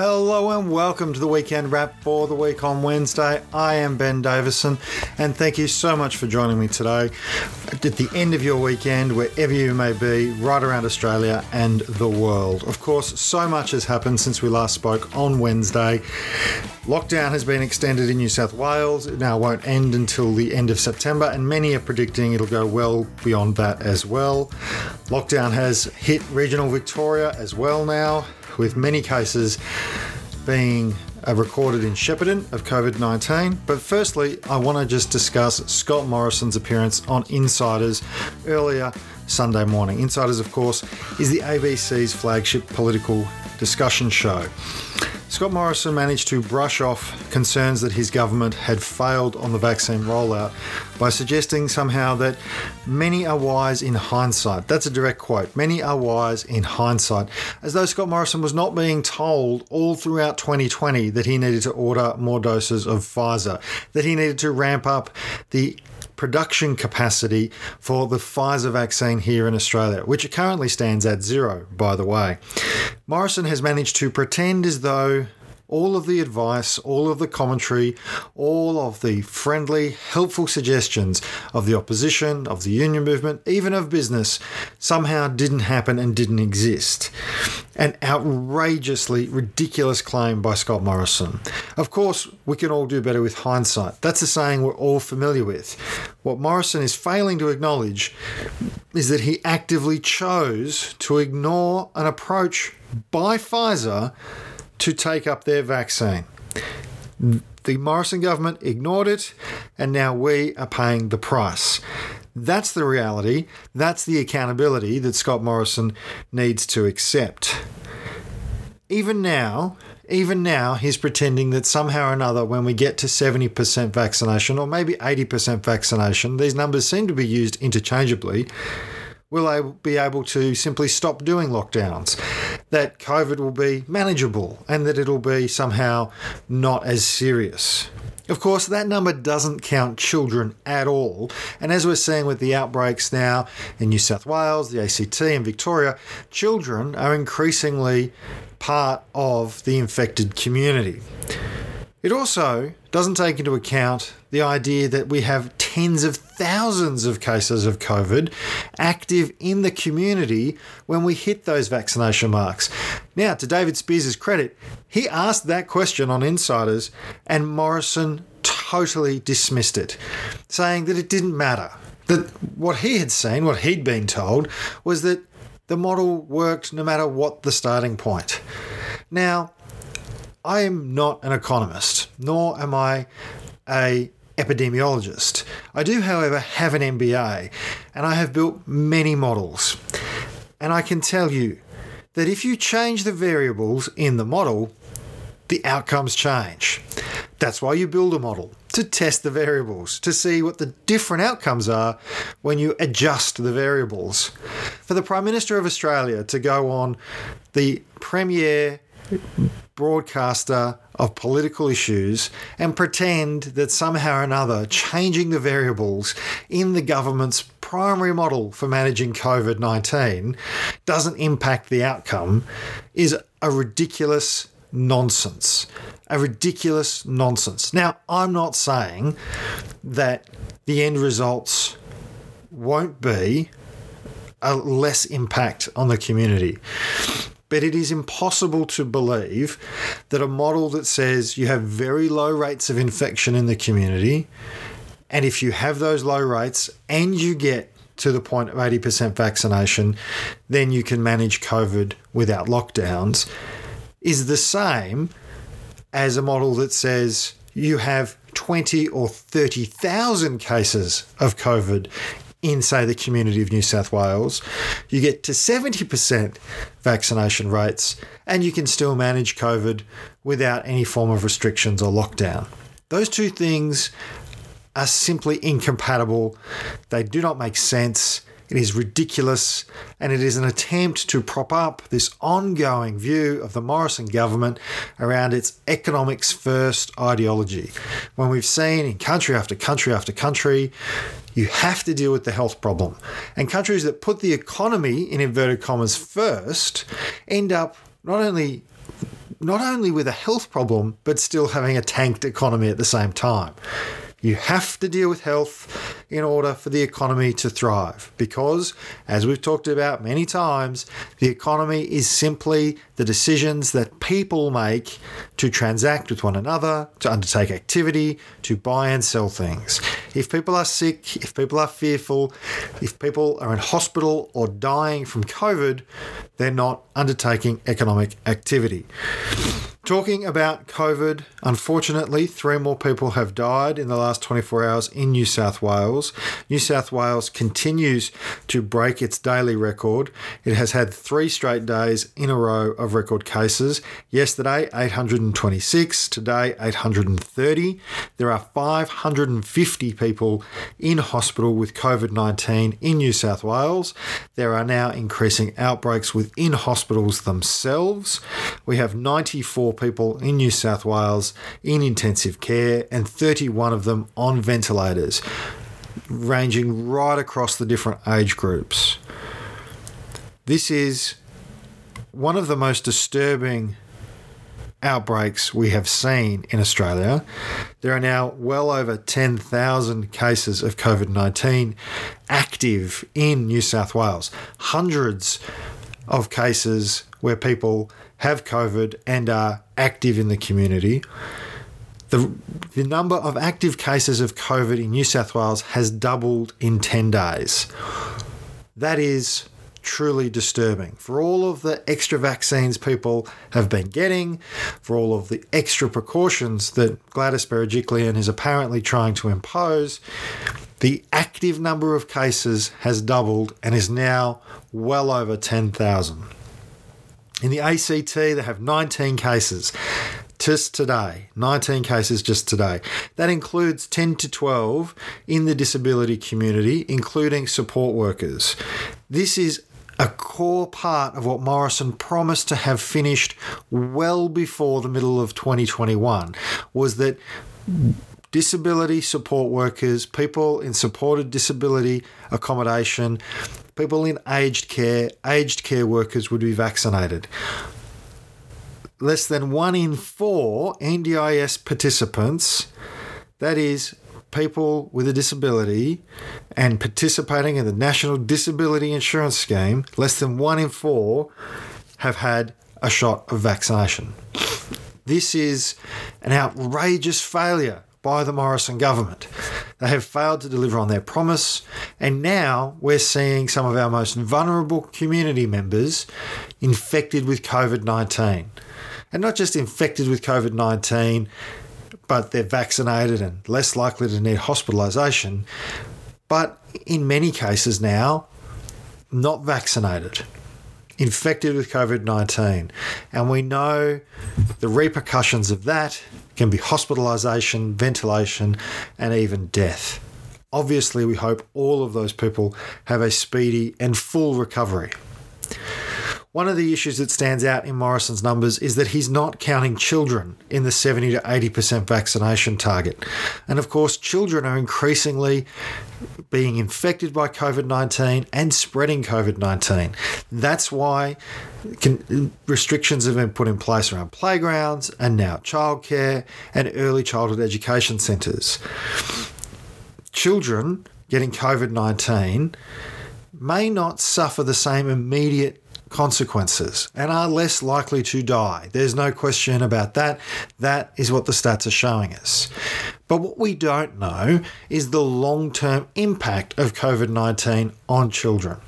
Hello and welcome to the weekend wrap for the week on Wednesday. I am Ben Davison and thank you so much for joining me today at the end of your weekend, wherever you may be, right around Australia and the world. Of course, so much has happened since we last spoke on Wednesday. Lockdown has been extended in New South Wales. It now won't end until the end of September, and many are predicting it'll go well beyond that as well. Lockdown has hit regional Victoria as well now with many cases being uh, recorded in Shepparton of COVID 19. But firstly, I want to just discuss Scott Morrison's appearance on Insiders earlier Sunday morning. Insiders, of course, is the ABC's flagship political discussion show. Scott Morrison managed to brush off concerns that his government had failed on the vaccine rollout by suggesting somehow that many are wise in hindsight. That's a direct quote. Many are wise in hindsight. As though Scott Morrison was not being told all throughout 2020 that he needed to order more doses of Pfizer, that he needed to ramp up the production capacity for the Pfizer vaccine here in Australia, which currently stands at zero, by the way. Morrison has managed to pretend as though all of the advice, all of the commentary, all of the friendly, helpful suggestions of the opposition, of the union movement, even of business, somehow didn't happen and didn't exist. An outrageously ridiculous claim by Scott Morrison. Of course, we can all do better with hindsight. That's a saying we're all familiar with. What Morrison is failing to acknowledge is that he actively chose to ignore an approach by Pfizer to take up their vaccine. The Morrison government ignored it, and now we are paying the price. That's the reality. That's the accountability that Scott Morrison needs to accept. Even now, even now, he's pretending that somehow or another, when we get to 70% vaccination or maybe 80% vaccination, these numbers seem to be used interchangeably we'll be able to simply stop doing lockdowns, that COVID will be manageable, and that it'll be somehow not as serious. Of course, that number doesn't count children at all. And as we're seeing with the outbreaks now in New South Wales, the ACT, and Victoria, children are increasingly part of the infected community. It also doesn't take into account the idea that we have tens of thousands of cases of COVID active in the community when we hit those vaccination marks. Now, to David Speers' credit, he asked that question on Insiders, and Morrison totally dismissed it, saying that it didn't matter. That what he had seen, what he'd been told, was that the model worked no matter what the starting point. Now, I am not an economist, nor am I a epidemiologist. I do, however, have an MBA, and I have built many models. And I can tell you that if you change the variables in the model, the outcomes change. That's why you build a model to test the variables, to see what the different outcomes are when you adjust the variables. For the Prime Minister of Australia to go on the premier broadcaster of political issues and pretend that somehow or another changing the variables in the government's primary model for managing COVID 19 doesn't impact the outcome is a ridiculous nonsense. A ridiculous nonsense. Now, I'm not saying that the end results won't be a less impact on the community. But it is impossible to believe that a model that says you have very low rates of infection in the community, and if you have those low rates and you get to the point of 80% vaccination, then you can manage COVID without lockdowns, is the same as a model that says you have 20 or 30,000 cases of COVID in, say, the community of New South Wales, you get to 70% vaccination rates and you can still manage COVID without any form of restrictions or lockdown. Those two things are simply incompatible. They do not make sense. It is ridiculous, and it is an attempt to prop up this ongoing view of the Morrison government around its economics first ideology. When we've seen in country after country after country, you have to deal with the health problem. And countries that put the economy, in inverted commas, first end up not only not only with a health problem, but still having a tanked economy at the same time. You have to deal with health in order for the economy to thrive because, as we've talked about many times, the economy is simply the decisions that people make to transact with one another, to undertake activity, to buy and sell things. If people are sick, if people are fearful, if people are in hospital or dying from COVID, they're not undertaking economic activity. Talking about COVID, unfortunately, three more people have died in the last 24 hours in New South Wales. New South Wales continues to break its daily record. It has had three straight days in a row of record cases. Yesterday, 826, today, 830. There are 550 people in hospital with COVID 19 in New South Wales. There are now increasing outbreaks within hospitals themselves. We have 94 people in New South Wales in intensive care and 31 of them on ventilators, ranging right across the different age groups. This is one of the most disturbing outbreaks we have seen in Australia. There are now well over 10,000 cases of COVID 19 active in New South Wales. Hundreds of cases where people have COVID and are active in the community. The, the number of active cases of COVID in New South Wales has doubled in 10 days. That is truly disturbing. For all of the extra vaccines people have been getting, for all of the extra precautions that Gladys Berejiklian is apparently trying to impose, the active number of cases has doubled and is now well over 10,000. In the ACT, they have 19 cases just today. 19 cases just today. That includes 10 to 12 in the disability community, including support workers. This is a core part of what Morrison promised to have finished well before the middle of 2021 was that disability support workers, people in supported disability accommodation, people in aged care, aged care workers would be vaccinated. Less than one in four NDIS participants, that is, people with a disability and participating in the National Disability Insurance Scheme, less than one in four have had a shot of vaccination. This is an outrageous failure by the Morrison government. They have failed to deliver on their promise, and now we're seeing some of our most vulnerable community members infected with COVID 19. And not just infected with COVID 19, but they're vaccinated and less likely to need hospitalisation, but in many cases now, not vaccinated infected with COVID 19. And we know the repercussions of that can be hospitalisation, ventilation, and even death. Obviously, we hope all of those people have a speedy and full recovery. One of the issues that stands out in Morrison's numbers is that he's not counting children in the 70 to 80% vaccination target. And of course, children are increasingly being infected by COVID 19 and spreading COVID 19. That's why restrictions have been put in place around playgrounds and now childcare and early childhood education centres. Children getting COVID 19 may not suffer the same immediate consequences and are less likely to die. There's no question about that. That is what the stats are showing us. But what we don't know is the long term impact of COVID 19 on children.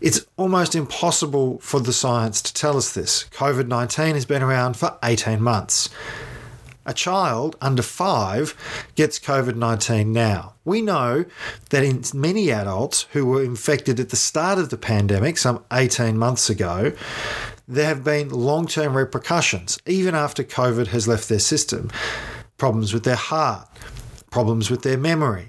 It's almost impossible for the science to tell us this. COVID 19 has been around for 18 months a child under five gets COVID 19 now. We know that in many adults who were infected at the start of the pandemic, some 18 months ago, there have been long term repercussions, even after COVID has left their system. Problems with their heart, problems with their memory.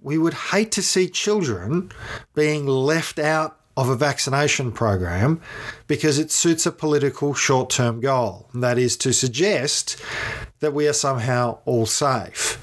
We would hate to see children being left out of a vaccination program because it suits a political short term goal. that is to suggest that we are somehow all safe.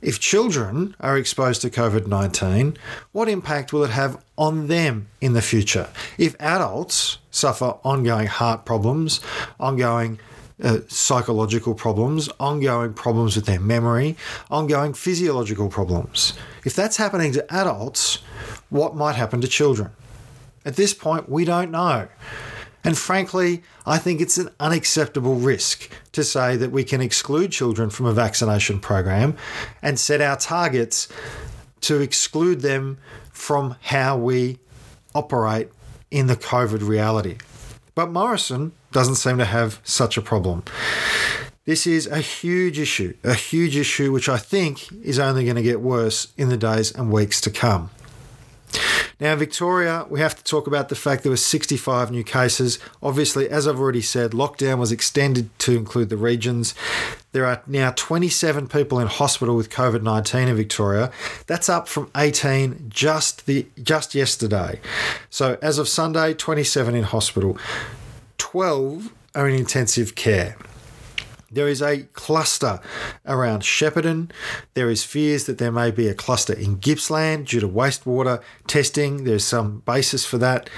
If children are exposed to COVID 19, what impact will it have on them in the future? If adults, suffer ongoing heart problems, ongoing uh, psychological problems, ongoing problems with their memory, ongoing physiological problems. If that's happening to adults, what might happen to children? At this point, we don't know. And frankly, I think it's an unacceptable risk to say that we can exclude children from a vaccination program and set our targets to exclude them from how we operate in the COVID reality. But Morrison doesn't seem to have such a problem. This is a huge issue, a huge issue which I think is only going to get worse in the days and weeks to come. Now, in Victoria, we have to talk about the fact there were 65 new cases. Obviously, as I've already said, lockdown was extended to include the regions. There are now 27 people in hospital with COVID 19 in Victoria. That's up from 18 just the just yesterday. So, as of Sunday, 27 in hospital, 12 are in intensive care. There is a cluster around Shepparton. There is fears that there may be a cluster in Gippsland due to wastewater testing. There's some basis for that.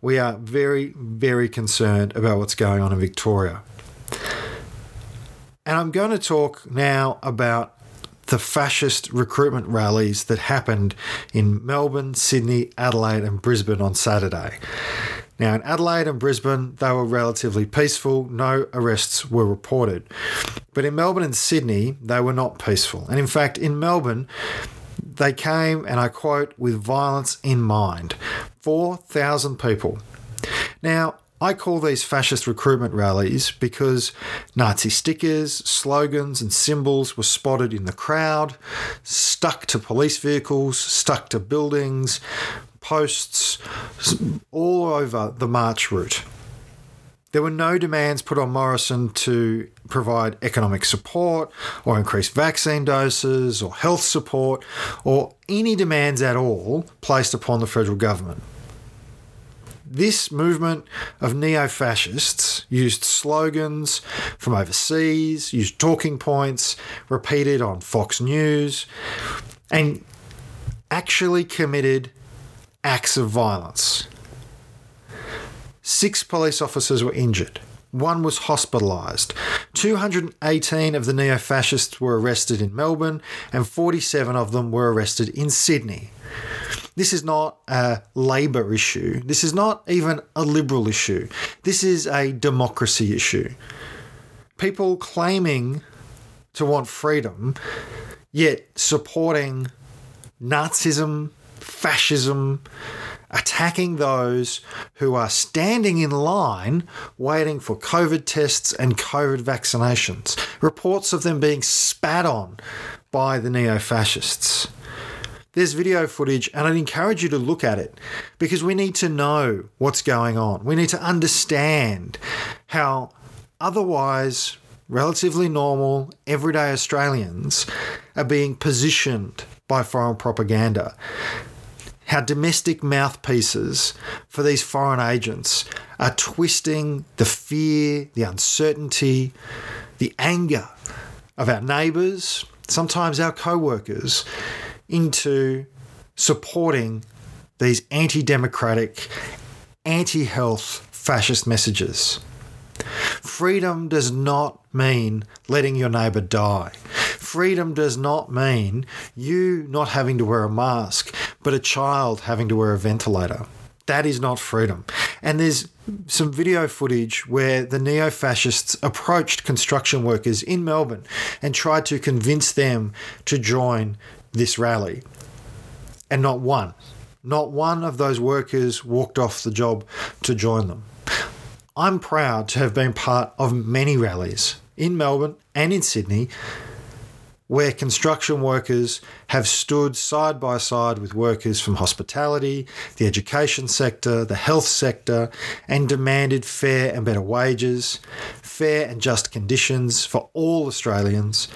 We are very, very concerned about what's going on in Victoria. And I'm going to talk now about the fascist recruitment rallies that happened in Melbourne, Sydney, Adelaide, and Brisbane on Saturday. Now, in Adelaide and Brisbane, they were relatively peaceful, no arrests were reported. But in Melbourne and Sydney, they were not peaceful. And in fact, in Melbourne, they came, and I quote, with violence in mind 4,000 people. Now, I call these fascist recruitment rallies because Nazi stickers, slogans, and symbols were spotted in the crowd, stuck to police vehicles, stuck to buildings, posts all over the march route. There were no demands put on Morrison to provide economic support or increase vaccine doses or health support or any demands at all placed upon the federal government. This movement of neo fascists used slogans from overseas, used talking points repeated on Fox News, and actually committed acts of violence. Six police officers were injured. One was hospitalised. 218 of the neo fascists were arrested in Melbourne, and 47 of them were arrested in Sydney. This is not a Labor issue. This is not even a Liberal issue. This is a democracy issue. People claiming to want freedom, yet supporting Nazism, fascism, attacking those who are standing in line waiting for COVID tests and COVID vaccinations. Reports of them being spat on by the neo fascists. There's video footage, and I'd encourage you to look at it because we need to know what's going on. We need to understand how otherwise relatively normal, everyday Australians are being positioned by foreign propaganda how domestic mouthpieces for these foreign agents are twisting the fear, the uncertainty, the anger of our neighbours, sometimes our co workers, into supporting these anti democratic, anti health fascist messages. Freedom does not mean letting your neighbour die. Freedom does not mean you not having to wear a mask, but a child having to wear a ventilator. That is not freedom. And there's some video footage where the neo fascists approached construction workers in Melbourne and tried to convince them to join this rally. And not one, not one of those workers walked off the job to join them. I'm proud to have been part of many rallies in Melbourne and in Sydney where construction workers have stood side by side with workers from hospitality, the education sector, the health sector, and demanded fair and better wages, fair and just conditions for all Australians.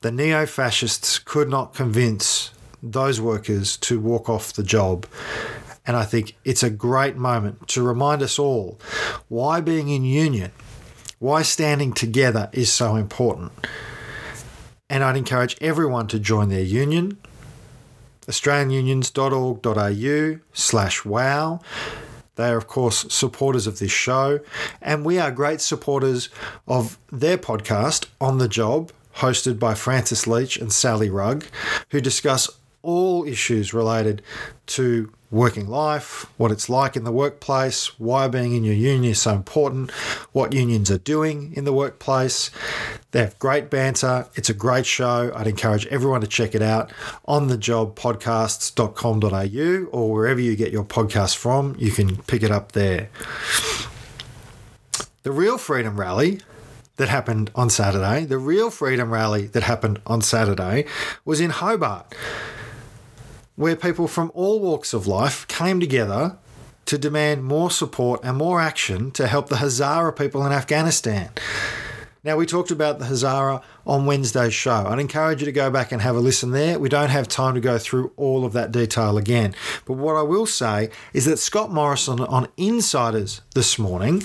The neo fascists could not convince those workers to walk off the job and I think it's a great moment to remind us all why being in union, why standing together is so important. And I'd encourage everyone to join their union, australianunions.org.au slash wow. They are, of course, supporters of this show, and we are great supporters of their podcast, On the Job, hosted by Francis Leach and Sally Rugg, who discuss all issues related to working life, what it's like in the workplace, why being in your union is so important, what unions are doing in the workplace. They have great banter. It's a great show. I'd encourage everyone to check it out on thejobpodcasts.com.au or wherever you get your podcast from. You can pick it up there. The Real Freedom Rally that happened on Saturday, the real freedom rally that happened on Saturday was in Hobart where people from all walks of life came together to demand more support and more action to help the Hazara people in Afghanistan. Now, we talked about the Hazara on Wednesday's show. I'd encourage you to go back and have a listen there. We don't have time to go through all of that detail again. But what I will say is that Scott Morrison on Insiders this morning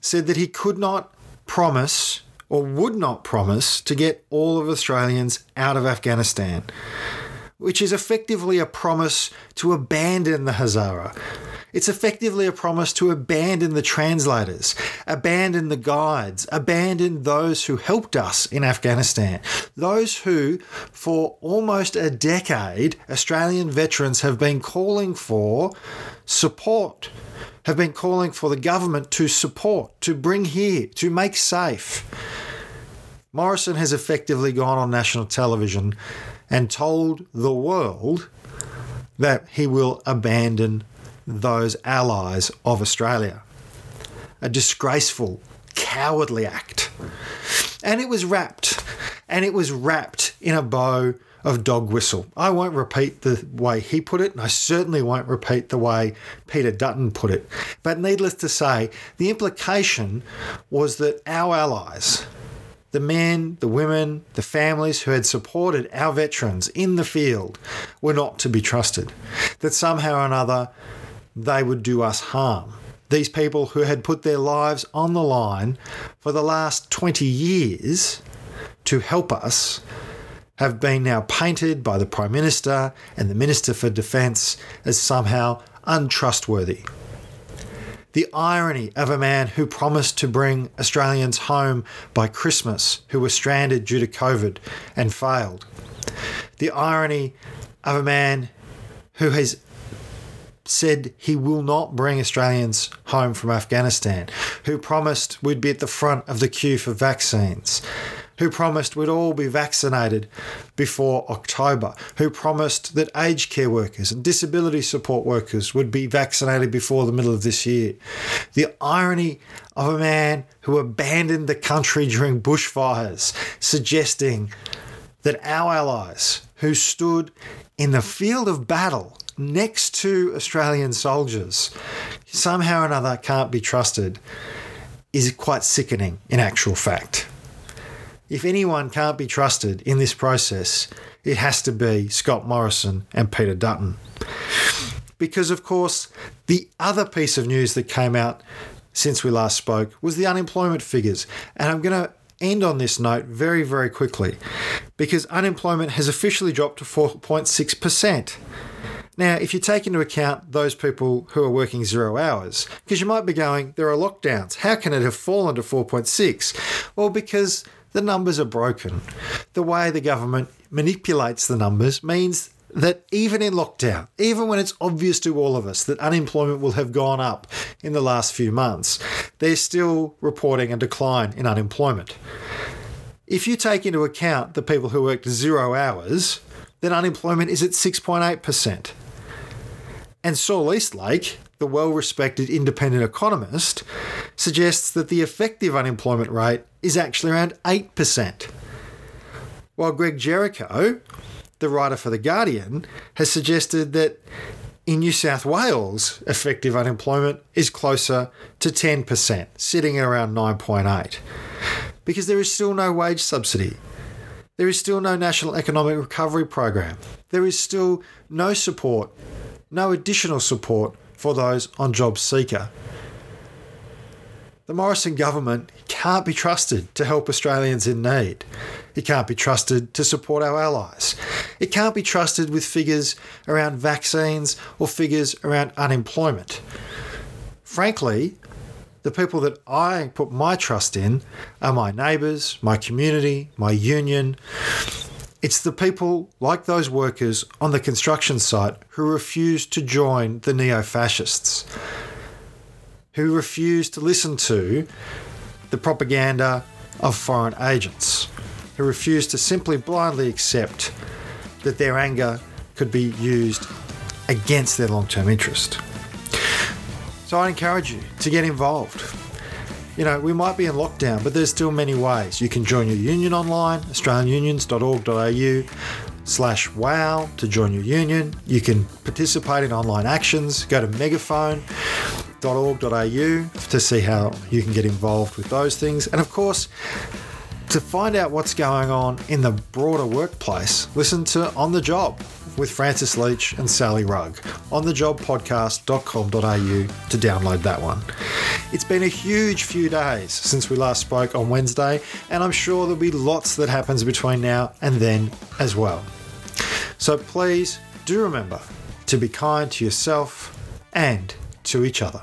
said that he could not promise or would not promise to get all of Australians out of Afghanistan which is effectively a promise to abandon the Hazara. It's effectively a promise to abandon the translators, abandon the guides, abandon those who helped us in Afghanistan, those who, for almost a decade, Australian veterans have been calling for support, have been calling for the government to support, to bring here, to make safe. Morrison has effectively gone on national television and told the world that he will abandon those allies of Australia. A disgraceful, cowardly act. And it was wrapped, and it was wrapped in a bow of dog whistle. I won't repeat the way he put it, and I certainly won't repeat the way Peter Dutton put it. But needless to say, the implication was that our allies, the men, the women, the families who had supported our veterans in the field were not to be trusted. That somehow or another they would do us harm. These people who had put their lives on the line for the last 20 years to help us have been now painted by the Prime Minister and the Minister for Defence as somehow untrustworthy the irony of a man who promised to bring Australians home by Christmas who were stranded due to COVID and failed. The irony of a man who has said he will not bring Australians home from Afghanistan, who promised we'd be at the front of the queue for vaccines, who promised we'd all be vaccinated before October, who promised that aged care workers and disability support workers would be vaccinated before the middle of this year. The irony of a man who abandoned the country during bushfires, suggesting that our allies who stood in the field of battle next to Australian soldiers somehow or another can't be trusted is quite sickening in actual fact if anyone can't be trusted in this process, it has to be Scott Morrison and Peter Dutton. Because, of course, the other piece of news that came out since we last spoke was the unemployment figures. And I'm going to end on this note very, very quickly because unemployment has officially dropped to 4.6%. Now, if you take into account those people who are working zero hours, because you might be going, there are lockdowns. How can it have fallen to 4.6? Well, because the numbers are broken. The way the government manipulates the numbers means that even in lockdown, even when it's obvious to all of us that unemployment will have gone up in the last few months, they're still reporting a decline in unemployment. If you take into account the people who worked zero hours, then unemployment is at 6.8%. And Saul Eslake, the well respected independent economist, suggests that the effective unemployment rate is actually around 8%. While Greg Jericho, the writer for The Guardian, has suggested that in New South Wales, effective unemployment is closer to 10%, sitting at around 9.8. Because there is still no wage subsidy. There is still no national economic recovery program. There is still no support, no additional support for those on job seeker. The Morrison government can't be trusted to help Australians in need. It can't be trusted to support our allies. It can't be trusted with figures around vaccines or figures around unemployment. Frankly, the people that I put my trust in are my neighbours, my community, my union. It's the people like those workers on the construction site who refuse to join the neo fascists, who refuse to listen to the propaganda of foreign agents, who refuse to simply blindly accept that their anger could be used against their long term interest. So I encourage you to get involved. You know, we might be in lockdown, but there's still many ways. You can join your union online, australianunions.org.au slash wow to join your union. You can participate in online actions. Go to megaphone.org.au to see how you can get involved with those things. And of course, to find out what's going on in the broader workplace, listen to On the Job with Francis Leach and Sally Rugg on thejobpodcast.com.au to download that one. It's been a huge few days since we last spoke on Wednesday, and I'm sure there'll be lots that happens between now and then as well. So please do remember to be kind to yourself and to each other.